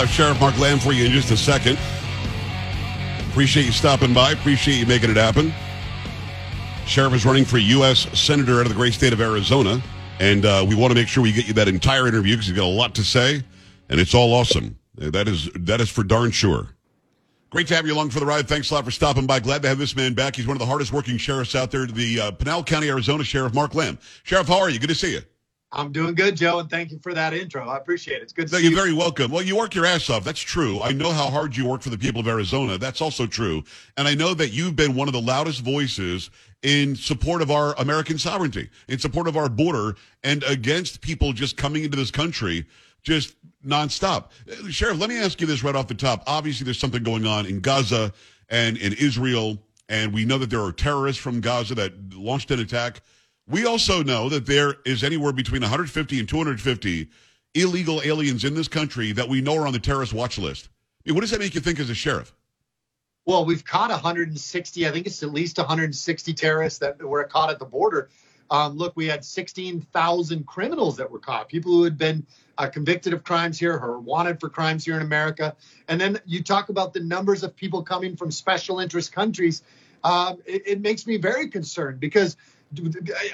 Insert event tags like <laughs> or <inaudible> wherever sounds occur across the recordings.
We'll have Sheriff Mark Lamb for you in just a second. Appreciate you stopping by. Appreciate you making it happen. Sheriff is running for U.S. Senator out of the great state of Arizona. And uh, we want to make sure we get you that entire interview because he's got a lot to say, and it's all awesome. That is that is for darn sure. Great to have you along for the ride. Thanks a lot for stopping by. Glad to have this man back. He's one of the hardest working sheriffs out there, the uh, Pinal County, Arizona Sheriff Mark Lamb. Sheriff, how are you? Good to see you. I'm doing good, Joe, and thank you for that intro. I appreciate it. It's good to No, you're you. very welcome. Well, you work your ass off. That's true. I know how hard you work for the people of Arizona. That's also true. And I know that you've been one of the loudest voices in support of our American sovereignty, in support of our border, and against people just coming into this country just nonstop. Sheriff, let me ask you this right off the top. Obviously, there's something going on in Gaza and in Israel, and we know that there are terrorists from Gaza that launched an attack. We also know that there is anywhere between 150 and 250 illegal aliens in this country that we know are on the terrorist watch list. I mean, what does that make you think as a sheriff? Well, we've caught 160. I think it's at least 160 terrorists that were caught at the border. Um, look, we had 16,000 criminals that were caught, people who had been uh, convicted of crimes here or wanted for crimes here in America. And then you talk about the numbers of people coming from special interest countries. Um, it, it makes me very concerned because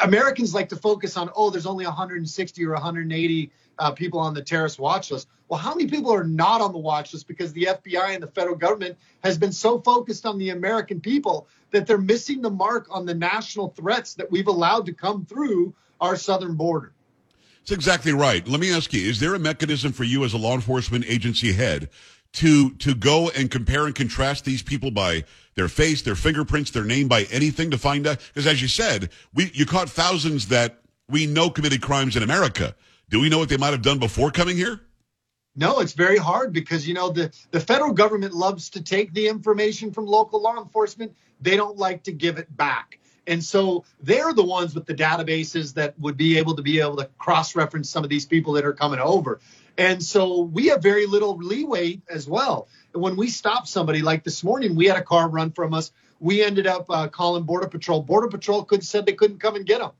Americans like to focus on, oh, there's only 160 or 180 uh, people on the terrorist watch list. Well, how many people are not on the watch list because the FBI and the federal government has been so focused on the American people that they're missing the mark on the national threats that we've allowed to come through our southern border? That's exactly right. Let me ask you, is there a mechanism for you as a law enforcement agency head to to go and compare and contrast these people by their face, their fingerprints, their name, by anything to find out? Because as you said, we you caught thousands that we know committed crimes in America. Do we know what they might have done before coming here? No, it's very hard because you know the the federal government loves to take the information from local law enforcement. They don't like to give it back. And so they're the ones with the databases that would be able to be able to cross-reference some of these people that are coming over. And so we have very little leeway as well. And when we stop somebody, like this morning, we had a car run from us. We ended up uh, calling Border Patrol. Border Patrol could said they couldn't come and get them.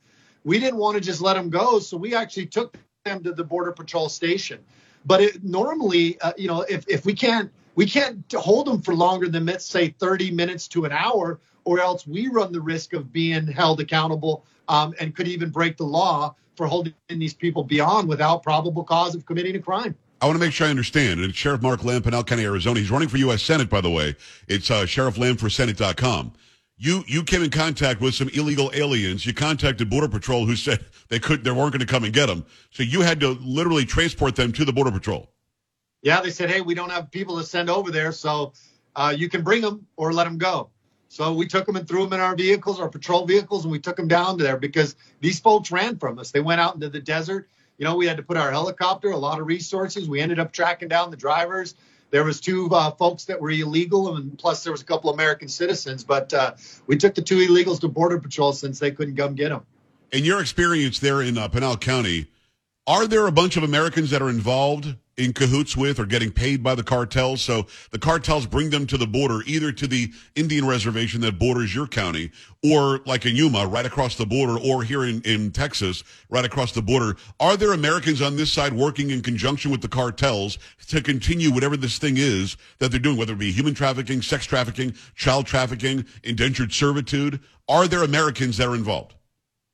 We didn't want to just let them go, so we actually took them to the Border Patrol station. But it, normally, uh, you know, if, if we can't we can't hold them for longer than let's say 30 minutes to an hour, or else we run the risk of being held accountable um, and could even break the law for holding these people beyond without probable cause of committing a crime. I want to make sure I understand. And it's Sheriff Mark Lamb, Pinal County, Arizona. He's running for U.S. Senate, by the way. It's uh, Sheriff Lamb for Senate.com. You you came in contact with some illegal aliens. You contacted Border Patrol, who said <laughs> they could they weren't going to come and get them. So you had to literally transport them to the Border Patrol. Yeah, they said, hey, we don't have people to send over there, so uh, you can bring them or let them go. So we took them and threw them in our vehicles, our patrol vehicles, and we took them down there because these folks ran from us. They went out into the desert. You know, we had to put our helicopter, a lot of resources. We ended up tracking down the drivers. There was two uh, folks that were illegal, and plus there was a couple American citizens. But uh, we took the two illegals to Border Patrol since they couldn't come get them. In your experience there in uh, Pinal County, are there a bunch of Americans that are involved in cahoots with or getting paid by the cartels? So the cartels bring them to the border, either to the Indian reservation that borders your county, or like in Yuma, right across the border, or here in, in Texas, right across the border. Are there Americans on this side working in conjunction with the cartels to continue whatever this thing is that they're doing, whether it be human trafficking, sex trafficking, child trafficking, indentured servitude? Are there Americans that are involved?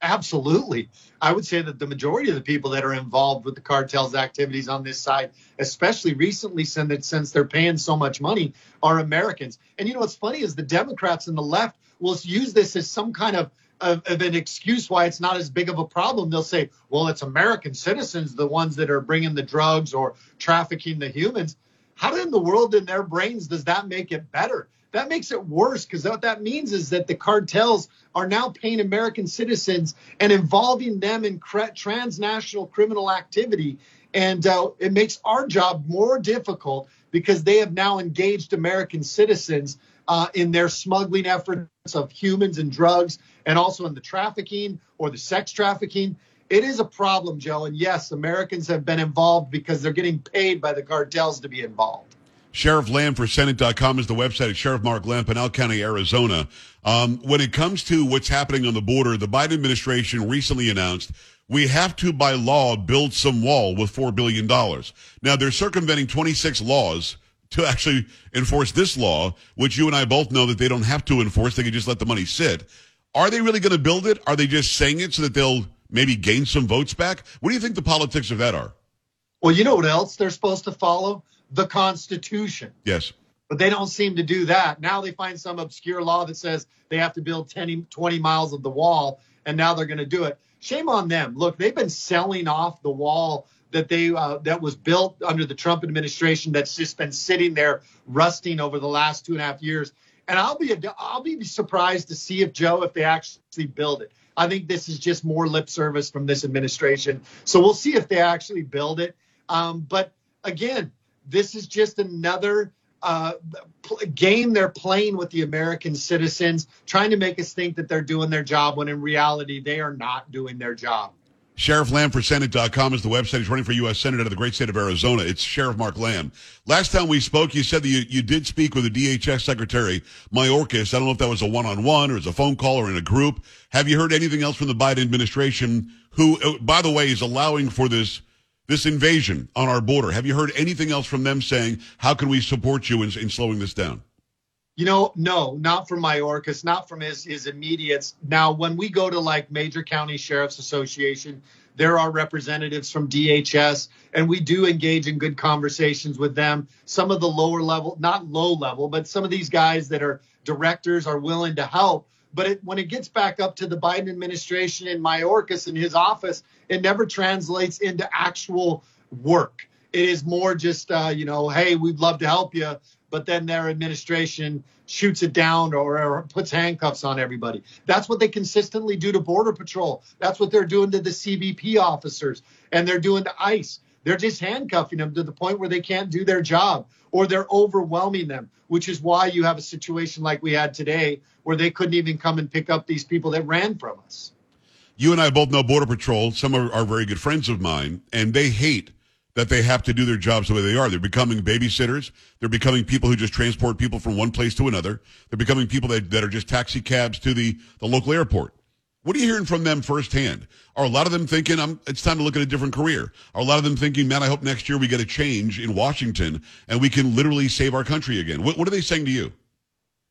Absolutely. I would say that the majority of the people that are involved with the cartel's activities on this side, especially recently since, since they're paying so much money, are Americans. And you know what's funny is the Democrats and the left will use this as some kind of of, of, an excuse why it's not as big of a problem. They'll say, well, it's American citizens, the ones that are bringing the drugs or trafficking the humans. How in the world in their brains does that make it better? That makes it worse because what that means is that the cartels are now paying American citizens and involving them in transnational criminal activity. And uh, it makes our job more difficult because they have now engaged American citizens uh, in their smuggling efforts of humans and drugs, and also in the trafficking or the sex trafficking. It is a problem, Joe. And yes, Americans have been involved because they're getting paid by the cartels to be involved. Sheriff Lamb for Senate.com is the website of Sheriff Mark Lamb, Pinal County, Arizona. Um, when it comes to what's happening on the border, the Biden administration recently announced we have to, by law, build some wall with $4 billion. Now, they're circumventing 26 laws to actually enforce this law, which you and I both know that they don't have to enforce. They can just let the money sit. Are they really going to build it? Are they just saying it so that they'll maybe gain some votes back? What do you think the politics of that are? Well, you know what else they're supposed to follow? The Constitution. Yes. But they don't seem to do that. Now they find some obscure law that says they have to build 10, 20 miles of the wall, and now they're going to do it. Shame on them. Look, they've been selling off the wall that they uh, that was built under the Trump administration that's just been sitting there rusting over the last two and a half years. And I'll be I'll be surprised to see if Joe if they actually build it. I think this is just more lip service from this administration. So we'll see if they actually build it. Um, but again, this is just another uh, game they're playing with the American citizens, trying to make us think that they're doing their job when in reality they are not doing their job. Sheriff Lamb for Senate.com is the website. He's running for U.S. Senate out of the great state of Arizona. It's Sheriff Mark Lamb. Last time we spoke, you said that you, you did speak with the DHS Secretary, Mayorkas. I don't know if that was a one-on-one or as a phone call or in a group. Have you heard anything else from the Biden administration, who, uh, by the way, is allowing for this this invasion on our border? Have you heard anything else from them saying, how can we support you in, in slowing this down? You know, no, not from Mayorkas, not from his his immediates. Now, when we go to like major county sheriffs association, there are representatives from DHS, and we do engage in good conversations with them. Some of the lower level, not low level, but some of these guys that are directors are willing to help. But it, when it gets back up to the Biden administration and Mayorkas in his office, it never translates into actual work. It is more just, uh, you know, hey, we'd love to help you, but then their administration shoots it down or, or, puts handcuffs on everybody. That's what they consistently do to Border Patrol. That's what they're doing to the CBP officers and they're doing to ICE. They're just handcuffing them to the point where they can't do their job or they're overwhelming them, which is why you have a situation like we had today where they couldn't even come and pick up these people that ran from us. You and I both know Border Patrol. Some are, are very good friends of mine, and they hate that they have to do their jobs the way they are. They're becoming babysitters. They're becoming people who just transport people from one place to another. They're becoming people that, that are just taxi cabs to the, the local airport. What are you hearing from them firsthand? Are a lot of them thinking, it's time to look at a different career? Are a lot of them thinking, man, I hope next year we get a change in Washington and we can literally save our country again? What, what are they saying to you?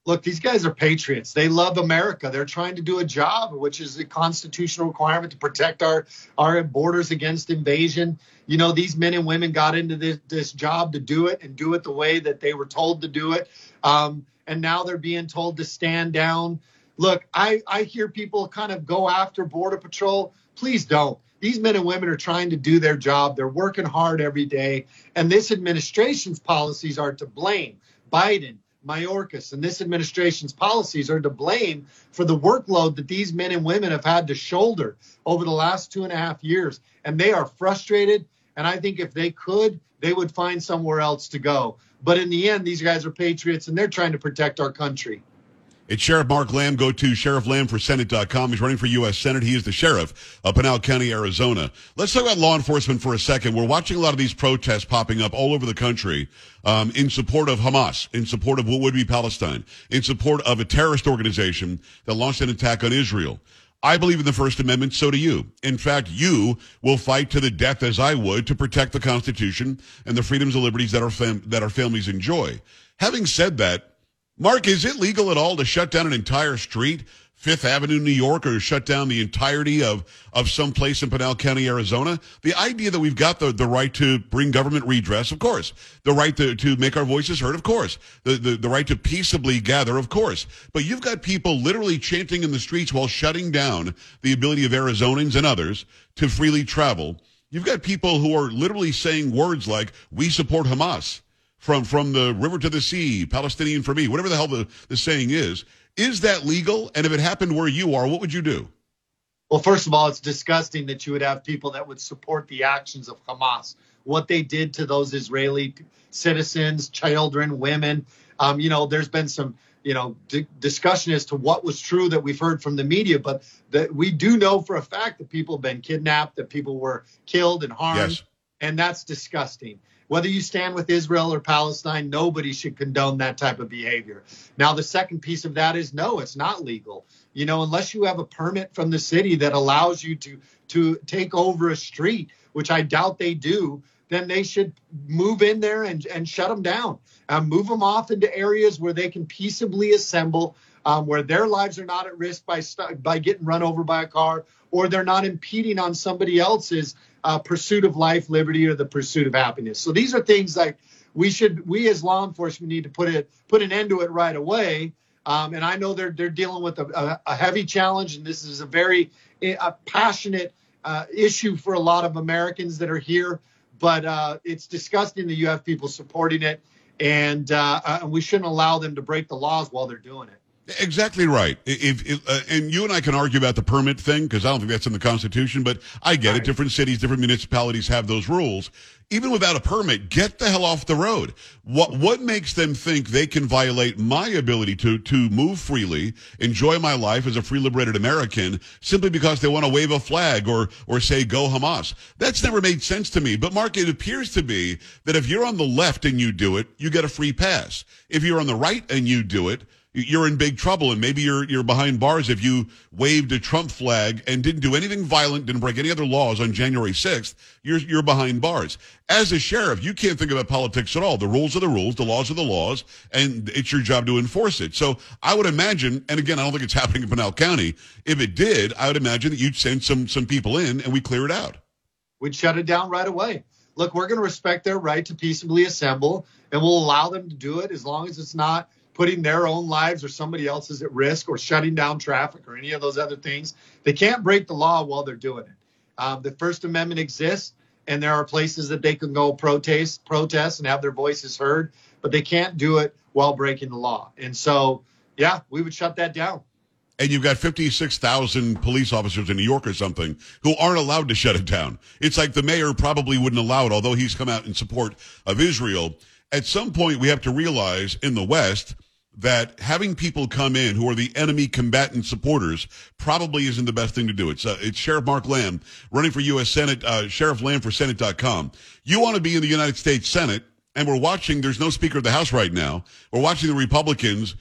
look, these guys are patriots. They love America. They're trying to do a job, which is a constitutional requirement to protect our our borders against invasion. You know, these men and women got into this, this job to do it and do it the way that they were told to do it. Um, and now they're being told to stand down. Look, I, I hear people kind of go after Border Patrol. Please don't. These men and women are trying to do their job. They're working hard every day. And this administration's policies are to blame. Biden, Mayorkas and this administration's policies are to blame for the workload that these men and women have had to shoulder over the last two and a half years. And they are frustrated. And I think if they could, they would find somewhere else to go. But in the end, these guys are patriots and they're trying to protect our country. It's Sheriff Mark Lamb. Go to Sheriff Lamb for He's running for U.S. Senate. He is the sheriff of Pinal County, Arizona. Let's talk about law enforcement for a second. We're watching a lot of these protests popping up all over the country um, in support of Hamas, in support of what would be Palestine, in support of a terrorist organization that launched an attack on Israel. I believe in the First Amendment, so do you. In fact, you will fight to the death as I would to protect the Constitution and the freedoms and liberties that our, fam- that our families enjoy. Having said that, Mark, is it legal at all to shut down an entire street, Fifth Avenue, New York, or shut down the entirety of, of some place in Pinal County, Arizona. The idea that we've got the, the right to bring government redress, of course. The right to, to make our voices heard, of course. The, the, the right to peaceably gather, of course. But you've got people literally chanting in the streets while shutting down the ability of Arizonans and others to freely travel. You've got people who are literally saying words like, we support Hamas from, from the river to the sea, Palestinian for me, whatever the hell the, the saying is. Is that legal? And if it happened where you are, what would you do? Well, first of all, it's disgusting that you would have people that would support the actions of Hamas, what they did to those Israeli citizens, children, women. Um, you know, there's been some, you know, d- discussion as to what was true that we've heard from the media, but that we do know for a fact that people have been kidnapped, that people were killed and harmed, yes. and that's disgusting. Whether you stand with Israel or Palestine, nobody should condone that type of behavior. Now, the second piece of that is no, it's not legal. You know, unless you have a permit from the city that allows you to to take over a street, which I doubt they do, then they should move in there and, and shut them down. and move them off into areas where they can peaceably assemble, um, where their lives are not at risk by by getting run over by a car, or they're not impeding on somebody else's uh, pursuit of life, liberty, or the pursuit of happiness. So these are things like we should, we as law enforcement need to put it, put an end to it right away. Um, and I know they're they're dealing with a, a, heavy challenge, and this is a very a passionate uh, issue for a lot of Americans that are here. But uh, it's disgusting that you have people supporting it, and uh, uh we shouldn't allow them to break the laws while they're doing it. Exactly right. If, if uh, and you and I can argue about the permit thing because I don't think that's in the Constitution, but I get right. it. Different cities, different municipalities have those rules. Even without a permit, get the hell off the road. What what makes them think they can violate my ability to to move freely, enjoy my life as a free liberated American, simply because they want to wave a flag or or say go Hamas? That's never made sense to me. But Mark, it appears to be that if you're on the left and you do it, you get a free pass. If you're on the right and you do it you're in big trouble and maybe you're you're behind bars if you waved a Trump flag and didn't do anything violent, didn't break any other laws on January 6th, you're you're behind bars. As a sheriff, you can't think about politics at all. The rules are the rules, the laws are the laws, and it's your job to enforce it. So I would imagine, and again, I don't think it's <laughs> happening in Pinal County. If it did, I would imagine that you'd send some some people in and we clear it out. We'd shut it down right away. Look, we're going to respect their right to peaceably assemble, and we'll allow them to do it as long as it's not putting their own lives or somebody else's at risk or shutting down traffic or any of those other things. They can't break the law while they're doing it. Um, the First Amendment exists, and there are places that they can go protest, protest, and have their voices heard, but they can't do it while breaking the law. And so, yeah, we would shut that down. And you've got 56,000 police officers in New York or something who aren't allowed to shut it down. It's like the mayor probably wouldn't allow it, although he's come out in support of Israel at some point we have to realize in the West that having people come in who are the enemy combatant supporters probably isn't the best thing to do. It's, uh, it's Sheriff Mark Lamb running for U.S. Senate, uh, Sheriff Lamb for Senate.com. You want to be in the United States Senate, and we're watching, there's no Speaker of the House right now. We're watching the Republicans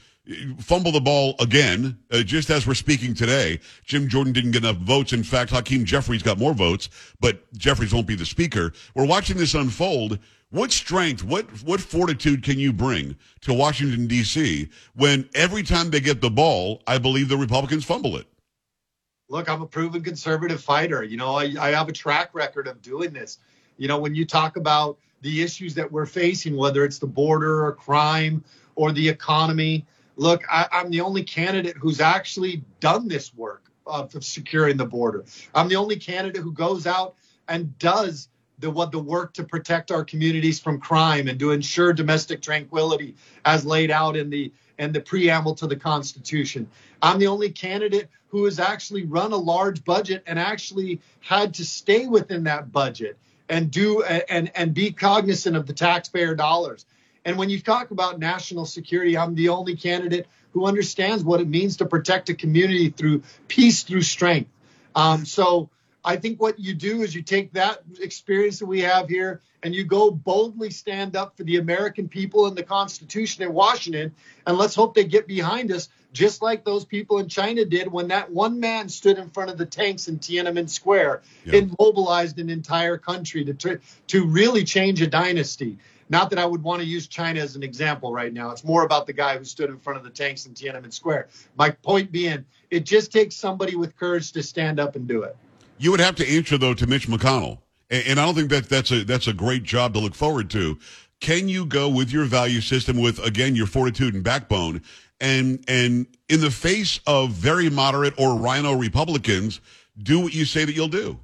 fumble the ball again, uh, just as we're speaking today. Jim Jordan didn't get enough votes. In fact, Hakeem Jeffries got more votes, but Jeffries won't be the speaker. We're watching this unfold. What strength, what what fortitude can you bring to Washington D.C. when every time they get the ball, I believe the Republicans fumble it? Look, I'm a proven conservative fighter. You know, I, I have a track record of doing this. You know, when you talk about the issues that we're facing, whether it's the border or crime or the economy, look, I, I'm the only candidate who's actually done this work of securing the border. I'm the only candidate who goes out and does the what the work to protect our communities from crime and to ensure domestic tranquility as laid out in the in the preamble to the Constitution. I'm the only candidate who has actually run a large budget and actually had to stay within that budget and do and and be cognizant of the taxpayer dollars. And when you talk about national security, I'm the only candidate who understands what it means to protect a community through peace through strength. Um, so I think what you do is you take that experience that we have here and you go boldly stand up for the American people and the Constitution in Washington. And let's hope they get behind us, just like those people in China did when that one man stood in front of the tanks in Tiananmen Square yeah. and mobilized an entire country to, to really change a dynasty. Not that I would want to use China as an example right now. It's more about the guy who stood in front of the tanks in Tiananmen Square. My point being, it just takes somebody with courage to stand up and do it. You would have to answer though to Mitch McConnell, and, and I don't think that that's a that's a great job to look forward to. Can you go with your value system, with again your fortitude and backbone, and and in the face of very moderate or RINO Republicans, do what you say that you'll do?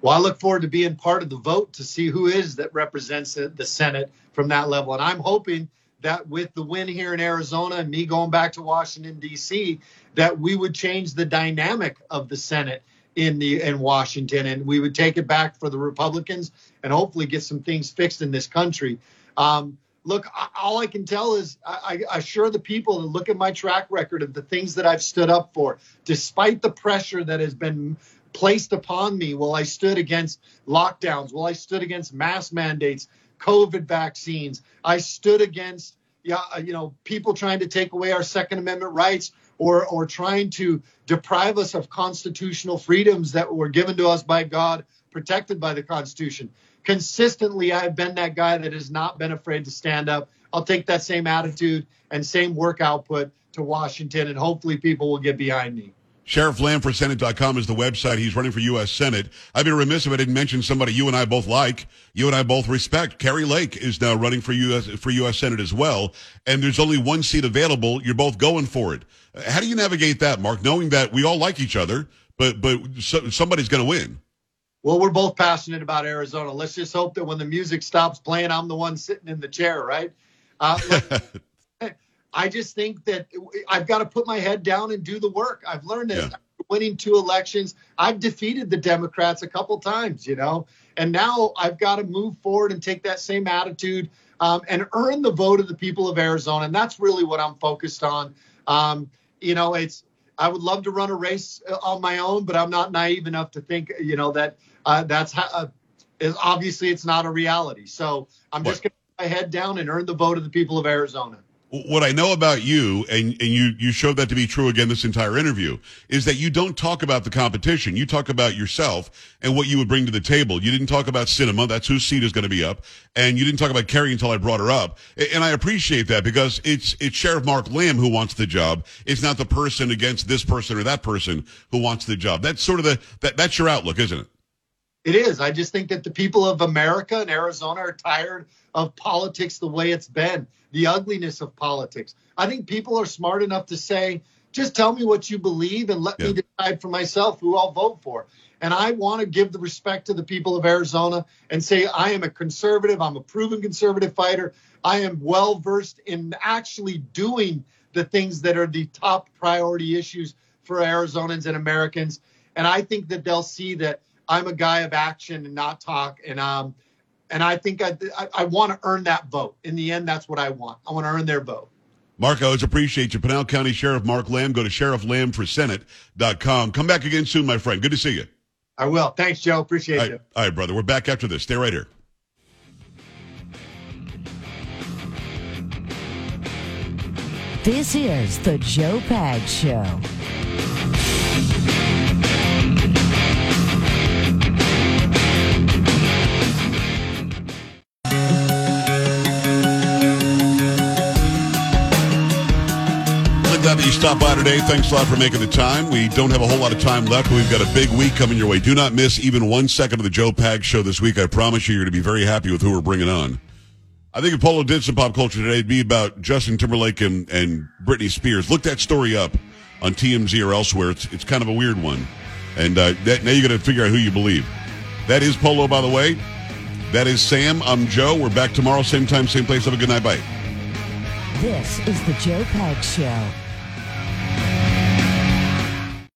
Well, I look forward to being part of the vote to see who is that represents the Senate from that level, and I'm hoping that with the win here in Arizona and me going back to Washington D.C., that we would change the dynamic of the Senate in the in Washington, and we would take it back for the Republicans and hopefully get some things fixed in this country. Um, look, all I can tell is I, I, assure the people to look at my track record of the things that I've stood up for, despite the pressure that has been placed upon me while I stood against lockdowns, while I stood against mask mandates, COVID vaccines. I stood against yeah, uh, you know, people trying to take away our Second Amendment rights or or trying to deprive us of constitutional freedoms that were given to us by God, protected by the Constitution. Consistently, I've been that guy that has not been afraid to stand up. I'll take that same attitude and same work output to Washington, and hopefully, people will get behind me. Sheriff Lamb for Senate.com is the website. He's running for U.S. Senate. I'd be remiss if I didn't mention somebody you and I both like, you and I both respect. Kari Lake is now running for U.S. for U.S. Senate as well, and there's only one seat available. You're both going for it. How do you navigate that, Mark? Knowing that we all like each other, but but so, somebody's going to win. Well, we're both passionate about Arizona. Let's just hope that when the music stops playing, I'm the one sitting in the chair, right? Uh, <laughs> I just think that I've got to put my head down and do the work. I've learned that yeah. winning two elections, I've defeated the Democrats a couple times, you know, and now I've got to move forward and take that same attitude um, and earn the vote of the people of Arizona. And that's really what I'm focused on. Um, you know, it's I would love to run a race uh, on my own, but I'm not naive enough to think, you know, that uh, that's how, uh, is obviously it's not a reality. So I'm just going to put my head down and earn the vote of the people of Arizona what I know about you, and, and you, you showed that to be true again this entire interview, is that you don't talk about the competition. You talk about yourself and what you would bring to the table. You didn't talk about Sinema. That's whose seat is going to be up. And you didn't talk about Kari until I brought her up. And I appreciate that because it's, it's Sheriff Mark Lamb who wants the job. It's not the person against this person or that person who wants the job. That's sort of the, that, that's your outlook, isn't it? It is. I just think that the people of America and Arizona are tired of politics the way it's been, the ugliness of politics. I think people are smart enough to say, just tell me what you believe and let yeah. me decide for myself who I'll vote for. And I want to give the respect to the people of Arizona and say, I am a conservative. I'm a proven conservative fighter. I am well versed in actually doing the things that are the top priority issues for Arizonans and Americans. And I think that they'll see that I'm a guy of action and not talk. And um, and I think I I, I want to earn that vote. In the end, that's what I want. I want to earn their vote. Mark, I always appreciate you. Pinal County Sheriff Mark Lamb. Go to sherifflambforsenate.com. Come back again soon, my friend. Good to see you. I will. Thanks, Joe. Appreciate all right, you. All right, brother. We're back after this. Stay right here. This is the Joe Pags Show. You stop by today. Thanks a lot for making the time. We don't have a whole lot of time left, but we've got a big week coming your way. Do not miss even one second of the Joe Pag show this week. I promise you, you're going to be very happy with who we're bringing on. I think if Polo did some pop culture today, it'd be about Justin Timberlake and, and Britney Spears. Look that story up on TMZ or elsewhere. It's, it's kind of a weird one. And uh, that, now you got to figure out who you believe. That is Polo, by the way. That is Sam. I'm Joe. We're back tomorrow, same time, same place. Have a good night. Bye. This is the Joe Pags Show.